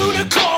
Communicore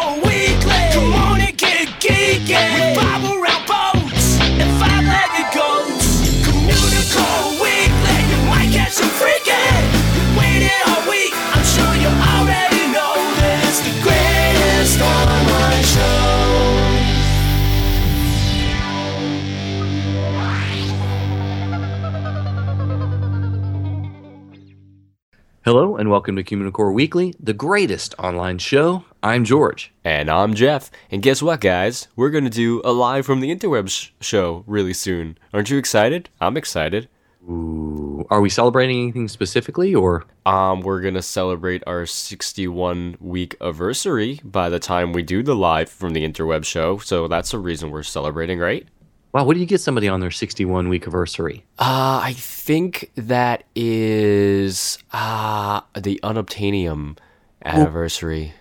Hello and welcome to Communicore Weekly, the greatest online show. I'm George. And I'm Jeff. And guess what, guys? We're going to do a live from the interwebs show really soon. Aren't you excited? I'm excited. Ooh, are we celebrating anything specifically or Um, we're going to celebrate our 61 week anniversary by the time we do the live from the interweb show. So that's the reason we're celebrating, right? Wow, what do you get somebody on their 61 week anniversary? Uh, I think that is uh, the unobtainium anniversary.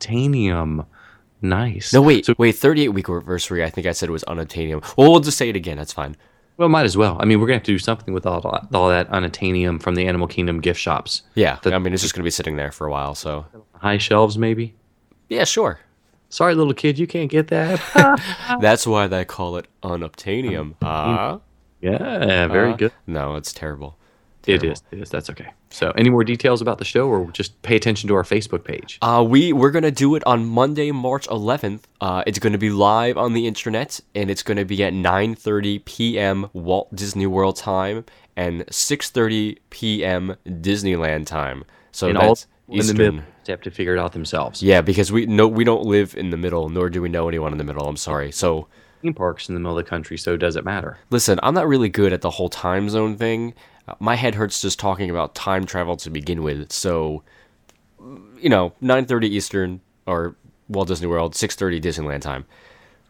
Tanium. Nice. No, wait, So, wait, 38 week anniversary. I think I said it was unobtainium. Well, we'll just say it again. That's fine. well, might as well. I mean, we're going to have to do something with all, that- all that unattainium from the Animal Kingdom gift shops. Yeah, The- I mean, it's just going to be sitting there for a while. So, High shelves, maybe? yeah, sure. Sorry, little kid, you can't get that. That's why they call it unobtainium. Ah, yeah, very uh, good. No, it's terrible. It is. It is. That's okay. So, any more details about the show, or just pay attention to our Facebook page? Uh, we we're gonna do it on Monday, March 11th. Uh, it's gonna be live on the internet, and it's gonna be at 9:30 p.m. Walt Disney World time and 6:30 p.m. Disneyland time. So and all that's in the middle they have to figure it out themselves. Yeah, because we no we don't live in the middle, nor do we know anyone in the middle. I'm sorry. So Theme parks in the middle of the country, so does it matter? Listen, I'm not really good at the whole time zone thing. My head hurts just talking about time travel to begin with. So, you know, 9:30 Eastern or Walt Disney World, 6:30 Disneyland time.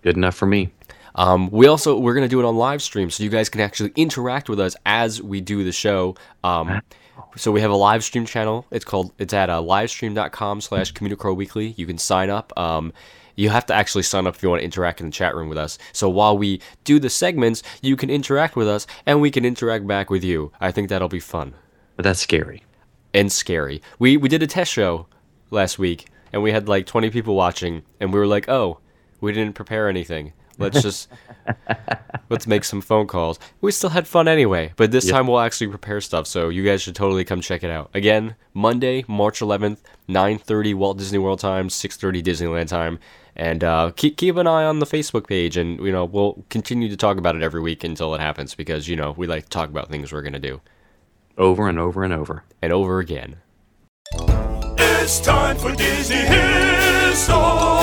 Good enough for me. Um, we also we're gonna do it on live stream, so you guys can actually interact with us as we do the show. Um, so we have a live stream channel. It's called it's at uh, livestream.com slash Communicore Weekly. You can sign up. Um, you have to actually sign up if you want to interact in the chat room with us. So while we do the segments, you can interact with us, and we can interact back with you. I think that'll be fun But that's scary. and scary. We we did a test show last week, and we had like 20 people watching, and we were like, oh, we didn't prepare anything. Let's just let's make some phone calls. We still had fun anyway, but this Yeah. time we'll actually prepare stuff. So you guys should totally come check it out. Again, Monday, March 11th, 9:30 Walt Disney World time, 6:30 Disneyland time. And uh, keep keep an eye on the Facebook page, and you know we'll continue to talk about it every week until it happens because you know we like to talk about things we're gonna do Over and over and over. and over again. It's time for Disney History.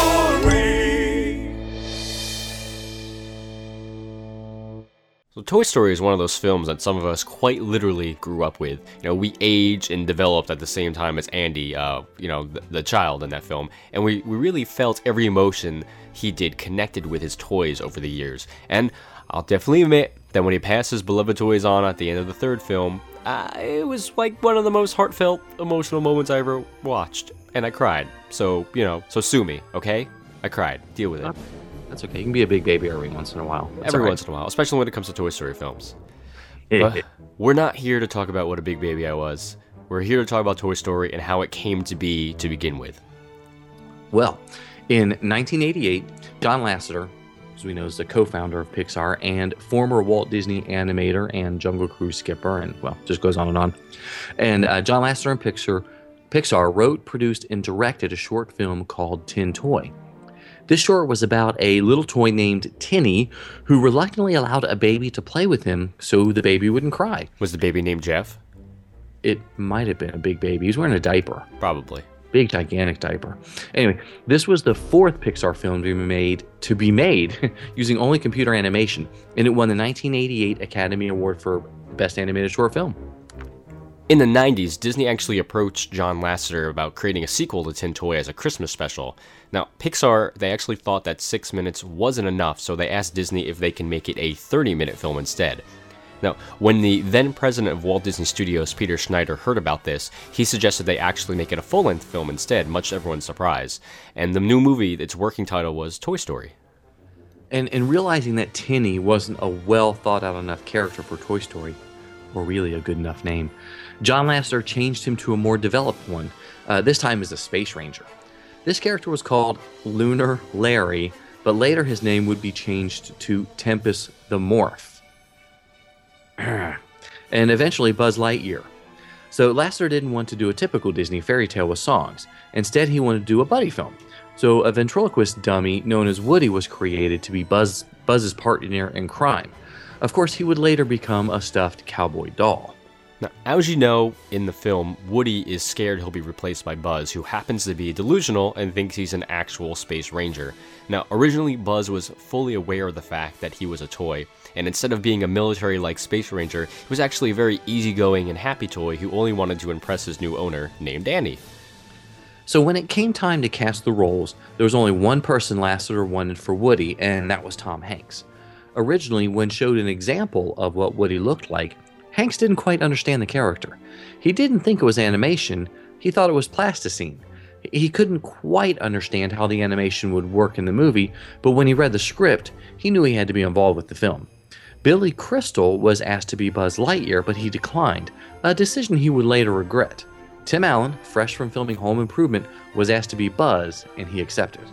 So Toy Story is one of those films that some of us quite literally grew up with. You know, we aged and developed at the same time as Andy, uh, you know, the, the child in that film, and we, we really felt every emotion he did connected with his toys over the years. And I'll definitely admit that when he passed his beloved toys on at the end of the third film, uh, it was like one of the most heartfelt, emotional moments I ever watched, and I cried. So, you know, so sue me, okay? I cried. Deal with it. That's okay. You can be a big baby every once in a while. That's Every right. once in a while, especially when it comes to Toy Story films. But we're not here to talk about what a big baby I was. We're here to talk about Toy Story and how it came to be to begin with. Well, in 1988, John Lasseter, as we know, is the co-founder of Pixar and former Walt Disney animator and Jungle Cruise skipper, and well, just goes on and on. And uh, John Lasseter and Pixar, Pixar wrote, produced, and directed a short film called Tin Toy. This short was about a little toy named Tinny who reluctantly allowed a baby to play with him so the baby wouldn't cry. Was the baby named Jeff? It might have been a big baby. He was wearing a diaper. Probably. big gigantic diaper. Anyway, this was the fourth Pixar film to be made to be made using only computer animation, and it won the 1988 Academy Award for Best Animated Short Film. In the 90s, Disney actually approached John Lasseter about creating a sequel to Tin Toy as a Christmas special. Now, Pixar, they actually thought that six minutes wasn't enough, so they asked Disney if they can make it a 30 minute film instead. Now, when the then president of Walt Disney Studios, Peter Schneider, heard about this, he suggested they actually make it a full length film instead, much to everyone's surprise. And the new movie, its working title was Toy Story. And, and realizing that Tinny wasn't a well thought out enough character for Toy Story, or really a good enough name, John Lasseter changed him to a more developed one, uh, this time as a space ranger. This character was called Lunar Larry, but later his name would be changed to Tempest the Morph. and eventually Buzz Lightyear. So Lasseter didn't want to do a typical Disney fairy tale with songs. Instead, he wanted to do a buddy film. So a ventriloquist dummy known as Woody was created to be Buzz Buzz's partner in crime. Of course, he would later become a stuffed cowboy doll. Now, as you know, in the film, Woody is scared he'll be replaced by Buzz, who happens to be delusional and thinks he's an actual space ranger. Now, originally, Buzz was fully aware of the fact that he was a toy, and instead of being a military like space ranger, he was actually a very easygoing and happy toy who only wanted to impress his new owner, named Andy. So when it came time to cast the roles, there was only one person Lasseter wanted for Woody, and that was Tom Hanks. Originally, when showed an example of what Woody looked like, Hanks didn't quite understand the character. He didn't think it was animation, he thought it was plasticine. He couldn't quite understand how the animation would work in the movie, but when he read the script, he knew he had to be involved with the film. Billy Crystal was asked to be Buzz Lightyear, but he declined, a decision he would later regret. Tim Allen, fresh from filming Home Improvement, was asked to be Buzz, and he accepted.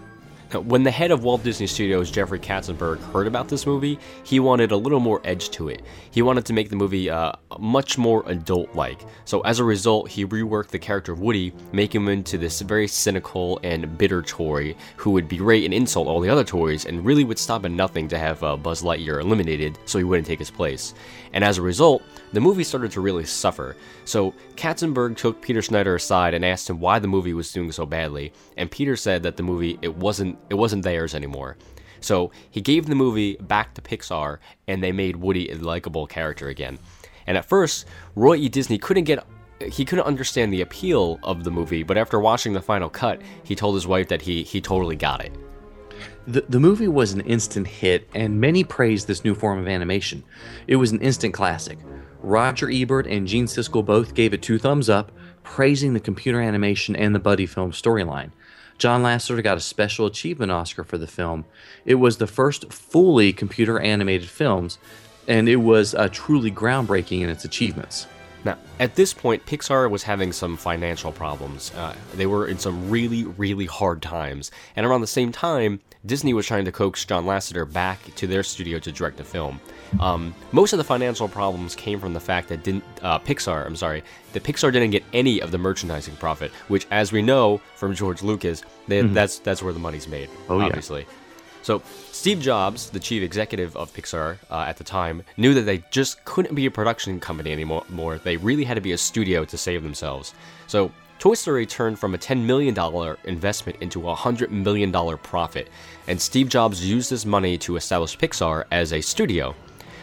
When the head of Walt Disney Studios, Jeffrey Katzenberg, heard about this movie, he wanted a little more edge to it. He wanted to make the movie uh, much more adult like. So, as a result, he reworked the character of Woody, making him into this very cynical and bitter toy who would berate and insult all the other toys and really would stop at nothing to have uh, Buzz Lightyear eliminated so he wouldn't take his place. And as a result, the movie started to really suffer. So Katzenberg took Peter Schneider aside and asked him why the movie was doing so badly, and Peter said that the movie it wasn't it wasn't theirs anymore. So he gave the movie back to Pixar and they made Woody a likable character again. And at first, Roy E. Disney couldn't get he couldn't understand the appeal of the movie, but after watching the final cut, he told his wife that he he totally got it. The, the movie was an instant hit, and many praised this new form of animation. It was an instant classic. Roger Ebert and Gene Siskel both gave it two thumbs up, praising the computer animation and the buddy film storyline. John Lasseter got a Special Achievement Oscar for the film. It was the first fully computer animated films, and it was uh, truly groundbreaking in its achievements. Now, at this point, Pixar was having some financial problems. Uh, they were in some really, really hard times. And around the same time, Disney was trying to coax John Lasseter back to their studio to direct the film. Um, most of the financial problems came from the fact that didn't uh, Pixar, I'm sorry, that Pixar didn't get any of the merchandising profit, which, as we know from George Lucas, they, mm-hmm. that's that's where the money's made. Oh, obviously. Yeah. So, Steve Jobs, the chief executive of Pixar uh, at the time, knew that they just couldn't be a production company anymore. They really had to be a studio to save themselves. So, Toy Story turned from a $10 million investment into a $100 million profit, and Steve Jobs used this money to establish Pixar as a studio.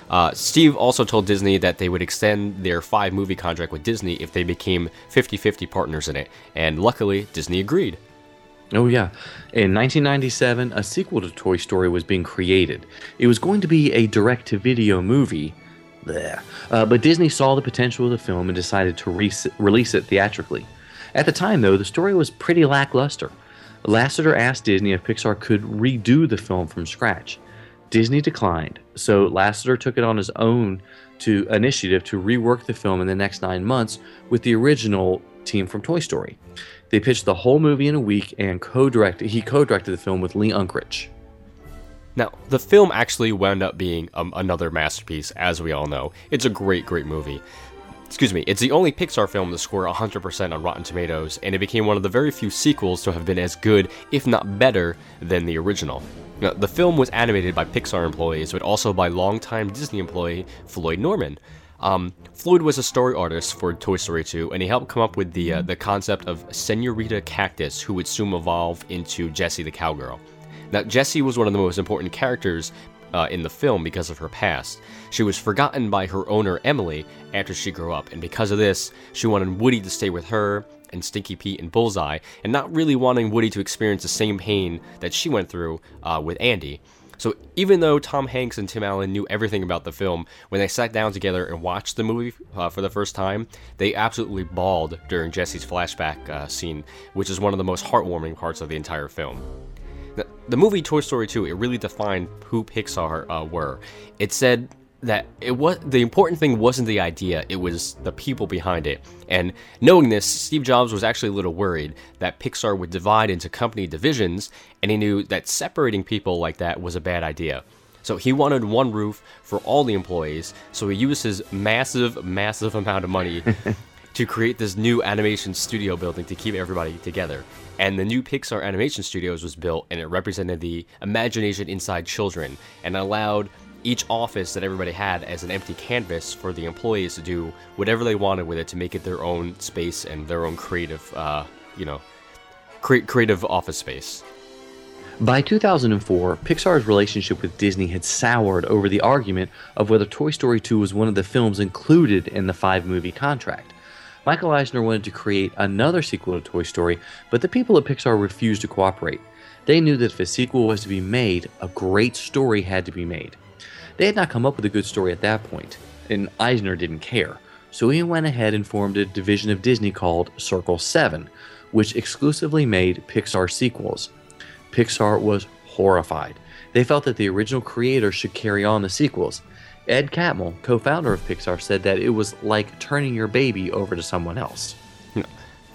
Uh, Steve also told Disney that they would extend their five movie contract with Disney if they became 50 50 partners in it, and luckily, Disney agreed. Oh, yeah. In 1997, a sequel to Toy Story was being created. It was going to be a direct to video movie. Uh, but Disney saw the potential of the film and decided to re- release it theatrically. At the time, though, the story was pretty lackluster. Lasseter asked Disney if Pixar could redo the film from scratch. Disney declined, so Lasseter took it on his own to initiative to rework the film in the next nine months with the original team from Toy Story. They pitched the whole movie in a week and co-directed. He co-directed the film with Lee Unkrich. Now, the film actually wound up being um, another masterpiece, as we all know. It's a great, great movie. Excuse me, it's the only Pixar film to score 100% on Rotten Tomatoes, and it became one of the very few sequels to have been as good, if not better, than the original. Now, the film was animated by Pixar employees, but also by longtime Disney employee Floyd Norman. Um, Floyd was a story artist for Toy Story 2, and he helped come up with the uh, the concept of Senorita Cactus, who would soon evolve into Jessie the cowgirl. Now, Jessie was one of the most important characters uh, in the film because of her past. She was forgotten by her owner Emily after she grew up, and because of this, she wanted Woody to stay with her and Stinky Pete and Bullseye, and not really wanting Woody to experience the same pain that she went through uh, with Andy. So even though Tom Hanks and Tim Allen knew everything about the film, when they sat down together and watched the movie uh, for the first time, they absolutely bawled during Jessie's flashback uh, scene, which is one of the most heartwarming parts of the entire film. The, the movie Toy Story 2, it really defined who Pixar uh, were. It said that it was the important thing wasn't the idea, it was the people behind it. And knowing this, Steve Jobs was actually a little worried that Pixar would divide into company divisions, and he knew that separating people like that was a bad idea. So he wanted one roof for all the employees, so he used his massive, massive amount of money to create this new animation studio building to keep everybody together. And the new Pixar Animation Studios was built, and it represented the imagination inside children and allowed each office that everybody had as an empty canvas for the employees to do whatever they wanted with it to make it their own space and their own creative, uh, you know, cre- creative office space. By 2004, Pixar's relationship with Disney had soured over the argument of whether Toy Story 2 was one of the films included in the five movie contract. Michael Eisner wanted to create another sequel to Toy Story, but the people at Pixar refused to cooperate. They knew that if a sequel was to be made, a great story had to be made. They had not come up with a good story at that point, and Eisner didn't care. So he went ahead and formed a division of Disney called Circle 7, which exclusively made Pixar sequels. Pixar was horrified. They felt that the original creator should carry on the sequels. Ed Catmull, co founder of Pixar, said that it was like turning your baby over to someone else.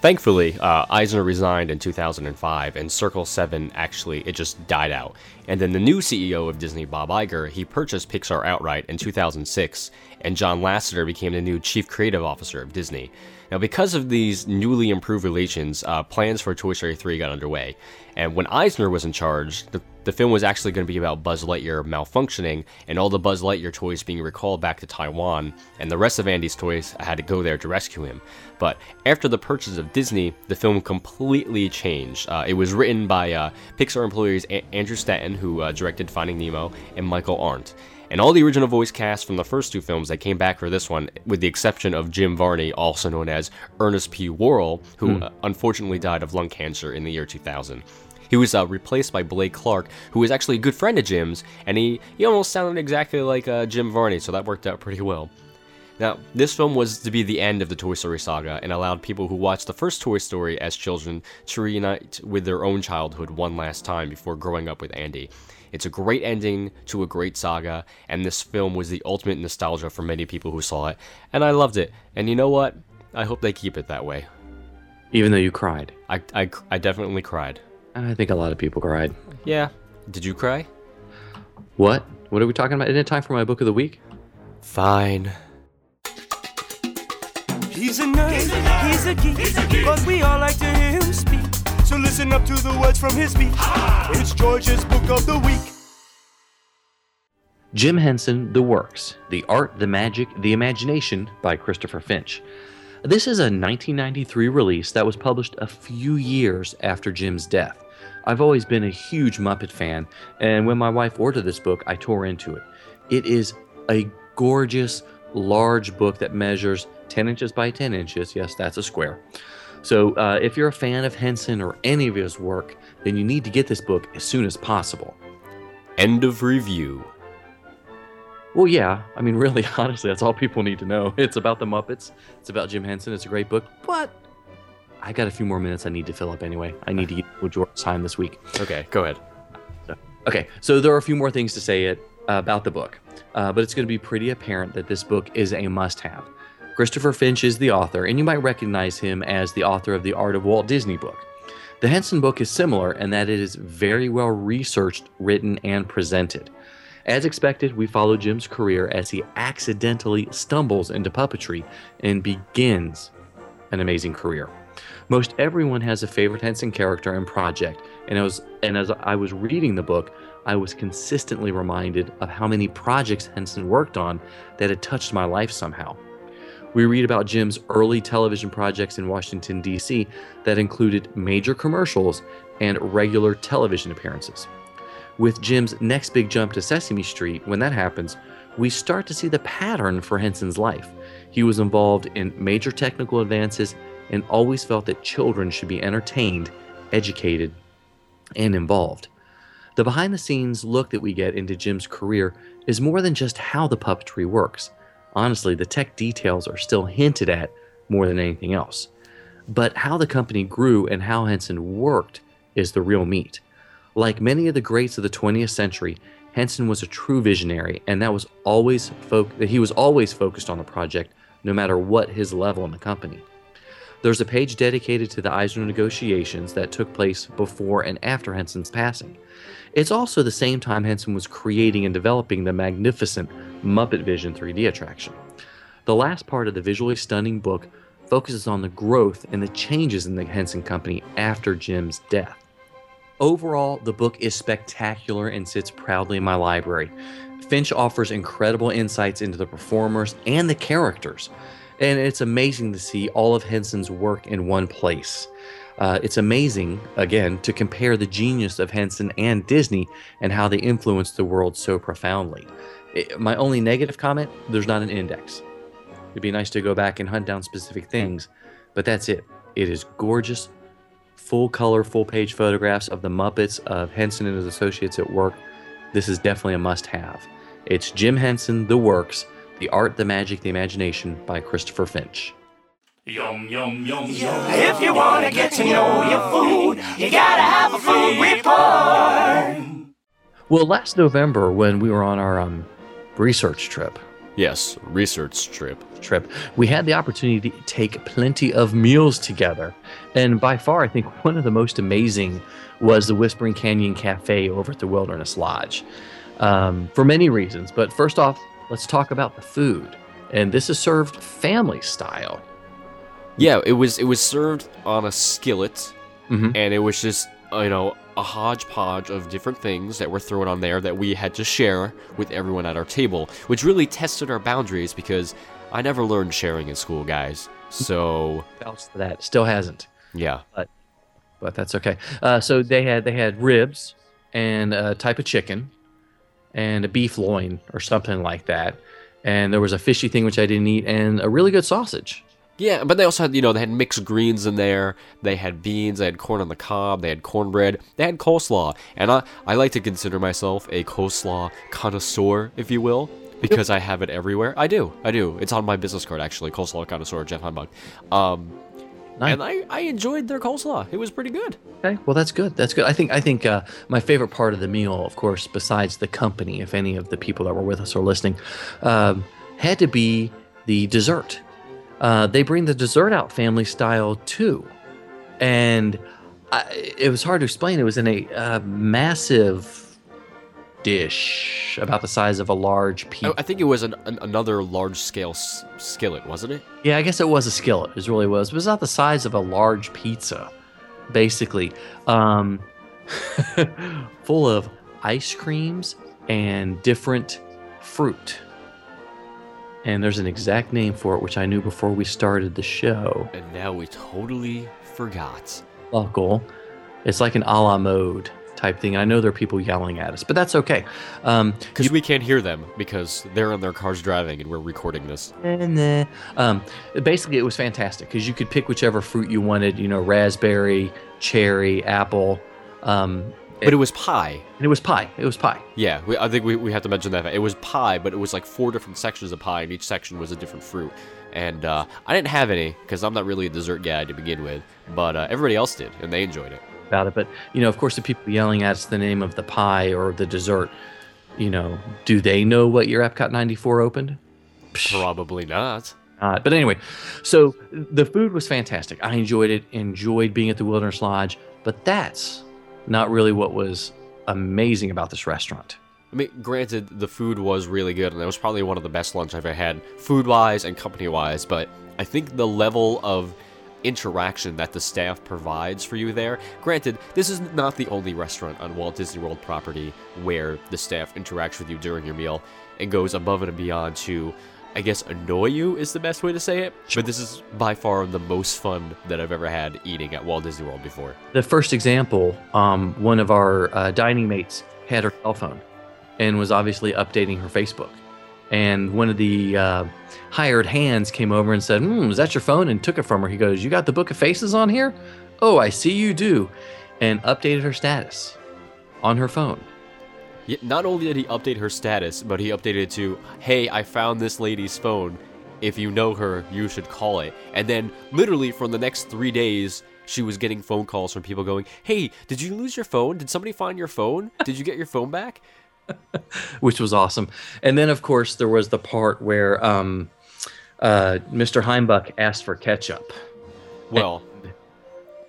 Thankfully, uh, Eisner resigned in 2005, and Circle 7 actually it just died out. And then the new CEO of Disney, Bob Iger, he purchased Pixar outright in 2006, and John Lasseter became the new chief creative officer of Disney. Now, because of these newly improved relations, uh, plans for Toy Story 3 got underway. And when Eisner was in charge, the, the film was actually going to be about Buzz Lightyear malfunctioning and all the Buzz Lightyear toys being recalled back to Taiwan, and the rest of Andy's toys had to go there to rescue him. But after the purchase of Disney, the film completely changed. Uh, it was written by uh, Pixar employees a- Andrew Stanton, who uh, directed Finding Nemo, and Michael Arndt. And all the original voice cast from the first two films that came back for this one, with the exception of Jim Varney, also known as Ernest P. Worrell, who uh, unfortunately died of lung cancer in the year 2000. He was uh, replaced by Blake Clark, who was actually a good friend of Jim's, and he, he almost sounded exactly like uh, Jim Varney, so that worked out pretty well. Now, this film was to be the end of the Toy Story saga and allowed people who watched the first Toy Story as children to reunite with their own childhood one last time before growing up with Andy. It's a great ending to a great saga, and this film was the ultimate nostalgia for many people who saw it, and I loved it. And you know what? I hope they keep it that way. Even though you cried. I, I, I definitely cried. I think a lot of people cried. Yeah. Did you cry? What? What are we talking about? Isn't it time for my book of the week? Fine. He's a nerd, he's a, geek, but we all like to hear him speak. So listen up to the words from his speech. It's George's book of the week. Jim Henson, The Works The Art, the Magic, the Imagination by Christopher Finch. This is a 1993 release that was published a few years after Jim's death. I've always been a huge Muppet fan, and when my wife ordered this book, I tore into it. It is a gorgeous, large book that measures 10 inches by 10 inches. Yes, that's a square. So, uh, if you're a fan of Henson or any of his work, then you need to get this book as soon as possible. End of review. Well, yeah. I mean, really, honestly, that's all people need to know. It's about the Muppets. It's about Jim Henson. It's a great book, but I got a few more minutes I need to fill up anyway. I need to get with George's time this week. Okay, go ahead. Okay, so there are a few more things to say it uh, about the book, uh, but it's going to be pretty apparent that this book is a must-have. Christopher Finch is the author, and you might recognize him as the author of the Art of Walt Disney book. The Henson book is similar in that it is very well researched, written, and presented. As expected, we follow Jim's career as he accidentally stumbles into puppetry and begins an amazing career. Most everyone has a favorite Henson character and project, and as, and as I was reading the book, I was consistently reminded of how many projects Henson worked on that had touched my life somehow. We read about Jim's early television projects in Washington, D.C., that included major commercials and regular television appearances. With Jim's next big jump to Sesame Street, when that happens, we start to see the pattern for Henson's life. He was involved in major technical advances and always felt that children should be entertained, educated, and involved. The behind the scenes look that we get into Jim's career is more than just how the puppetry works. Honestly, the tech details are still hinted at more than anything else. But how the company grew and how Henson worked is the real meat. Like many of the greats of the 20th century, Henson was a true visionary, and that was always fo- he was always focused on the project, no matter what his level in the company. There's a page dedicated to the Eisner negotiations that took place before and after Henson's passing. It's also the same time Henson was creating and developing the magnificent Muppet Vision 3D attraction. The last part of the visually stunning book focuses on the growth and the changes in the Henson Company after Jim's death. Overall, the book is spectacular and sits proudly in my library. Finch offers incredible insights into the performers and the characters, and it's amazing to see all of Henson's work in one place. Uh, it's amazing, again, to compare the genius of Henson and Disney and how they influenced the world so profoundly. It- my only negative comment there's not an index. It'd be nice to go back and hunt down specific things, but that's it. It is gorgeous, full color, full page photographs of the Muppets, of Henson and his associates at work. This is definitely a must have. It's Jim Henson, The Works, The Art, the Magic, the Imagination by Christopher Finch. Yum, yum, yum, yum. If you want to get to know your food, you gotta have a food rapport. Well, last November when we were on our um, research trip, Yes, research trip. trip, we had the opportunity to take plenty of meals together. And by far, I think one of the most amazing was the Whispering Canyon Cafe over at the Wilderness Lodge um, for many reasons. But first off, let's talk about the food. And this is served family style. Yeah, it was it was served on a skillet, Mhm. and it was just you know a hodgepodge of different things that were thrown on there that we had to share with everyone at our table, which really tested our boundaries because I never learned sharing in school, guys. So for that. Still hasn't. yeah, but that's okay. Uh, so they had they had ribs and a type of chicken and a beef loin or something like that, and there was a fishy thing which I didn't eat and a really good sausage. yeah, but they also had you know they had mixed greens in there. They had beans. They had corn on the cob. They had cornbread. They had coleslaw, and I I like to consider myself a coleslaw connoisseur, if you will. Because I have it everywhere. I do. I do. It's on my business card, actually. Coleslaw connoisseur, Jeff Heimbuck. Um, Nice. And I, I enjoyed their coleslaw. It was pretty good. Okay, well that's good. That's good. I think I think uh, my favorite part of the meal, of course, besides the company, if any of the people that were with us are listening, um, had to be the dessert. Uh, they bring the dessert out family style too, and I, it was hard to explain. It was in a uh, massive dish about the size of a large pizza. I think it was an, an, another large scale s- skillet, wasn't it? Yeah, I guess it was a skillet. It really was. It was not the size of a large pizza, basically. Um, full of ice creams and different fruit. And there's an exact name for it, which I knew before we started the show. And now we totally forgot. Buckle. It's like an a la mode type thing. And I know there are people yelling at us, but that's okay. Um, Because we can't hear them because they're in their cars driving and we're recording this. And um, basically, it was fantastic because you could pick whichever fruit you wanted. You know, raspberry, cherry, apple. Um, But it was pie. and it was pie. It was pie. Yeah, we, I think we, we have to mention that. It was pie, but it was like four different sections of pie, and each section was a different fruit. And uh, I didn't have any because I'm not really a dessert guy to begin with, but uh, everybody else did, and they enjoyed it. About it, but you know, of course, the people yelling at us the name of the pie or the dessert. You know, do they know what your Epcot '94 opened? Probably not. Uh, but anyway, so the food was fantastic. I enjoyed it. Enjoyed being at the Wilderness Lodge. But that's not really what was amazing about this restaurant. I mean, granted, the food was really good, and it was probably one of the best lunch I've ever had, food wise and company wise. But I think the level of interaction that the staff provides for you there. Granted, this is not the only restaurant on Walt Disney World property where the staff interacts with you during your meal and goes above and beyond to, I guess, annoy you is the best way to say it. But this is by far the most fun that I've ever had eating at Walt Disney World before. The first example, um, one of our uh, dining mates had her cell phone and was obviously updating her Facebook. And one of the uh, hired hands came over and said, Hmm, is that your phone? And took it from her. He goes, You got the Book of Faces on here? Oh, I see you do. And updated her status on her phone. Yet not only did he update her status, but he updated it to, "Hey, I found this lady's phone. If you know her, you should call it." And then, literally, for the next three days, she was getting phone calls from people going, "Hey, did you lose your phone? Did somebody find your phone? Did you get your phone back?" which was awesome. And then, of course, there was the part where um, uh, Mr. Heimbuck asked for ketchup. Well,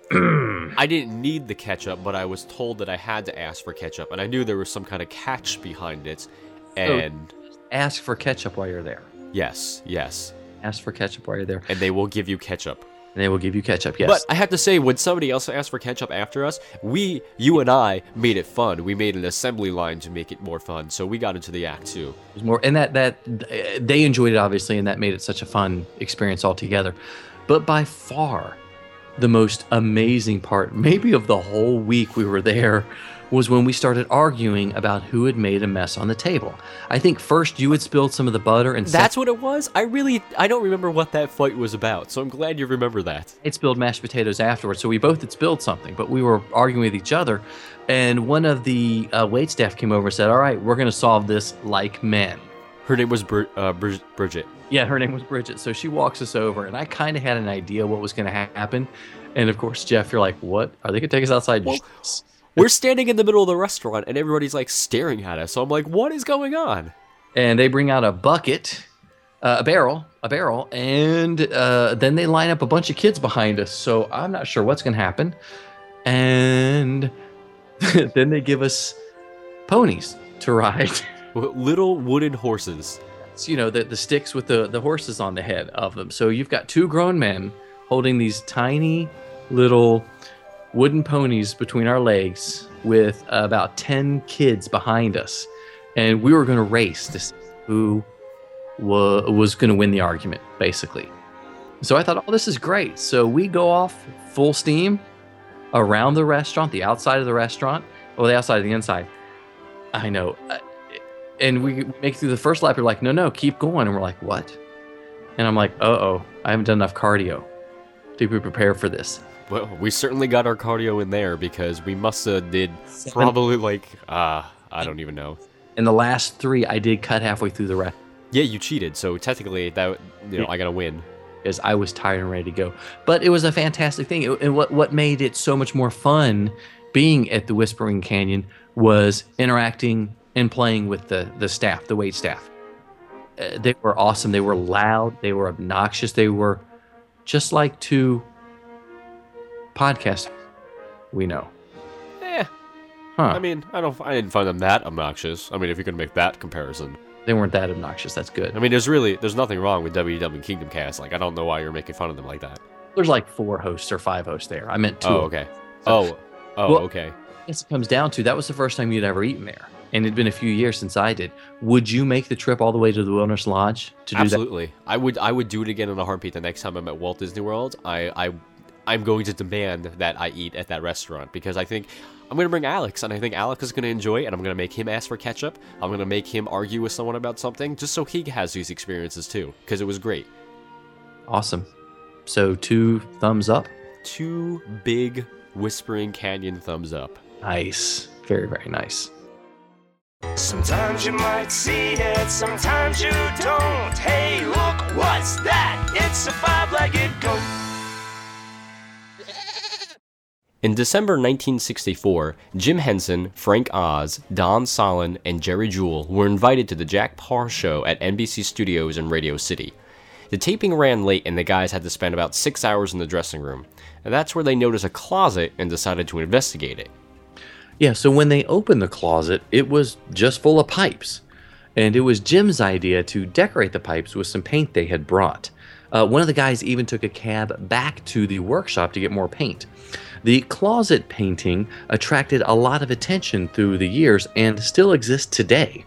I didn't need the ketchup, but I was told that I had to ask for ketchup, and I knew there was some kind of catch behind it. And Ask for ketchup while you're there. yes, yes, Ask for ketchup while you're there, and they will give you ketchup. And they will give you ketchup. Yes. But I have to say, when somebody else asked for ketchup after us, we, you and I, made it fun. We made an assembly line to make it more fun, so we got into the act too. It was more and that that they enjoyed it obviously and that made it such a fun experience altogether but by far the most amazing part maybe of the whole week we were there was when we started arguing about who had made a mess on the table i think first you had spilled some of the butter and That's what it was. I really, I don't remember what that fight was about, so I'm glad you remember that. It spilled mashed potatoes afterwards so we both had spilled something but we were arguing with each other and one of the uh, wait staff came over and said all right we're going to solve this like men Her name was Br- uh, Brid- Bridget. Yeah, her name was Bridget. So she walks us over, and I kind of had an idea what was going to happen. And of course, Jeff, you're like, "What? Are they going to take us outside?" Well- We're standing in the middle of the restaurant, and everybody's like staring at us. So I'm like, what is going on? And they bring out a bucket, uh, a barrel, a barrel, and uh, then they line up a bunch of kids behind us. So I'm not sure what's going to happen. And then they give us ponies to ride. Little wooden horses. You know, the, the sticks with the, the horses on the head of them. So you've got two grown men holding these tiny little wooden ponies between our legs with about 10 kids behind us. And we were going to race to see who wa- was going to win the argument, basically. So I thought, oh, this is great. So we go off full steam around the restaurant, the outside of the restaurant, or the outside of the inside. I know. Uh, And we make it through the first lap. You're like, no, no, keep going. And we're like, what? And I'm like, uh oh, I haven't done enough cardio to be prepared for this. Well, we certainly got our cardio in there because we must have did probably like uh I don't even know. In the last three, I did cut halfway through the rest Yeah, you cheated, so technically that you know I gotta win. because I was tired and ready to go. But it was a fantastic thing. It- and what, what made it so much more fun being at the Whispering Canyon was interacting and playing with the, the staff, the wait staff. Uh, they were awesome. They were loud. They were obnoxious. They were just like two podcasts we know. Eh, Huh. I mean, I don't I didn't find them that obnoxious. I mean, if you can make that comparison. they weren't that obnoxious. That's good. I mean, there's really there's nothing wrong with WW Kingdom Cast. Like I don't know why you're making fun of them like that. There's like four hosts or five hosts there. I meant two. Oh, okay. Oh, oh, Well- okay. I guess it comes down to that was the first time you'd ever eaten there, and it'd been a few years since I did. Would you make the trip all the way to the Wilderness Lodge to do Absolutely. I would I would do it again in a heartbeat the next time I'm at Walt Disney World. I I I'm going to demand that I eat at that restaurant because I think I'm going to bring Alex and I think Alex is going to enjoy it and I'm going to make him ask for ketchup. I'm going to make him argue with someone about something just so he has these experiences too because it was great. Awesome. So two thumbs up. Two big Whispering Canyon thumbs up. Nice. Very very nice. Sometimes you might see it, sometimes you don't. Hey, look, what's that? It's a five-legged goat. In December 1964, Jim Henson, Frank Oz, Don Sahlin, and Jerry Juhl were invited to the Jack Paar Show at NBC Studios in Radio City. The taping ran late and the guys had to spend about six hours in the dressing room, and that's where they noticed a closet and decided to investigate it. Yeah. So when they opened the closet, it was just full of pipes, and it was Jim's idea to decorate the pipes with some paint they had brought. Uh, one of the guys even took a cab back to the workshop to get more paint. The closet painting attracted a lot of attention through the years and still exists today.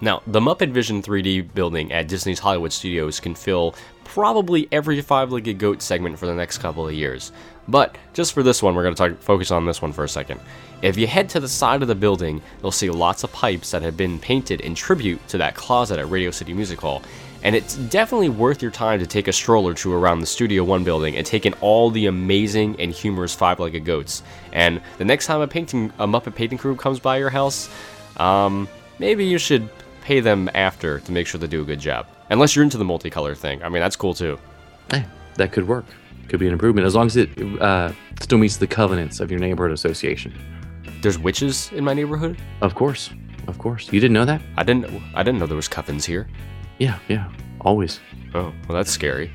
Now, the Muppet Vision 3D building at Disney's Hollywood Studios can fill probably every five legged goat segment for the next couple of years. But just for this one, we're going to talk, focus on this one for a second. If you head to the side of the building, you'll see lots of pipes that have been painted in tribute to that closet at Radio City Music Hall. And it's definitely worth your time to take a stroll or two around the Studio One building and take in all the amazing and humorous five-legged goats. And the next time a painting, a Muppet painting crew comes by your house, um, maybe you should pay them after to make sure they do a good job. Unless you're into the multicolor thing. I mean, that's cool too. Eh, that could work. Could be an improvement as long as it uh, still meets the covenants of your neighborhood association. There's witches in my neighborhood. Of course. Of course. You didn't know that? I didn't. I didn't know there was coffins here. Yeah, yeah. Always. Oh, well, that's scary.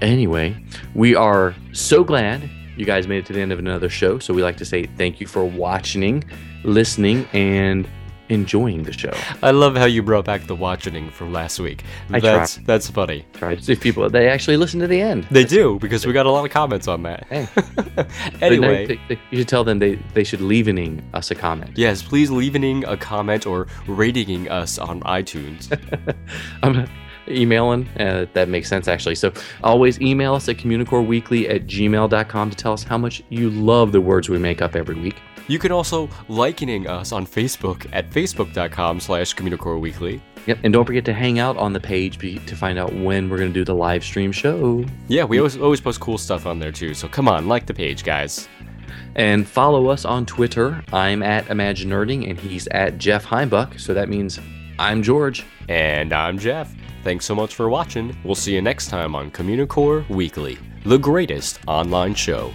Anyway, we are so glad you guys made it to the end of another show. So we like to say thank you for watching, listening, and enjoying the show. I love how you brought back the watching from last week. I that's that's funny. Try to see if people they actually listen to the end. They do because we got a lot of comments on that. Hey. anyway, They- they- you should tell them they, they should leavening us a comment. yes, please leaving a comment or rating us on iTunes. I'm emailing. Uh, that makes sense, actually. So always email us at communicoreweekly at gmail.com to tell us how much you love the words we make up every week. You can also likening us on Facebook at facebook.com slash communicoreweekly. Yep. And don't forget to hang out on the page to find out when we're going to do the live stream show. Yeah, we always always post cool stuff on there too. So come on, like the page, guys. And follow us on Twitter. I'm at Imagine Nerding and he's at Jeff Heimbuck. So that means I'm George. And I'm Jeff. Thanks so much for watching. We'll see you next time on Communicore Weekly, the greatest online show.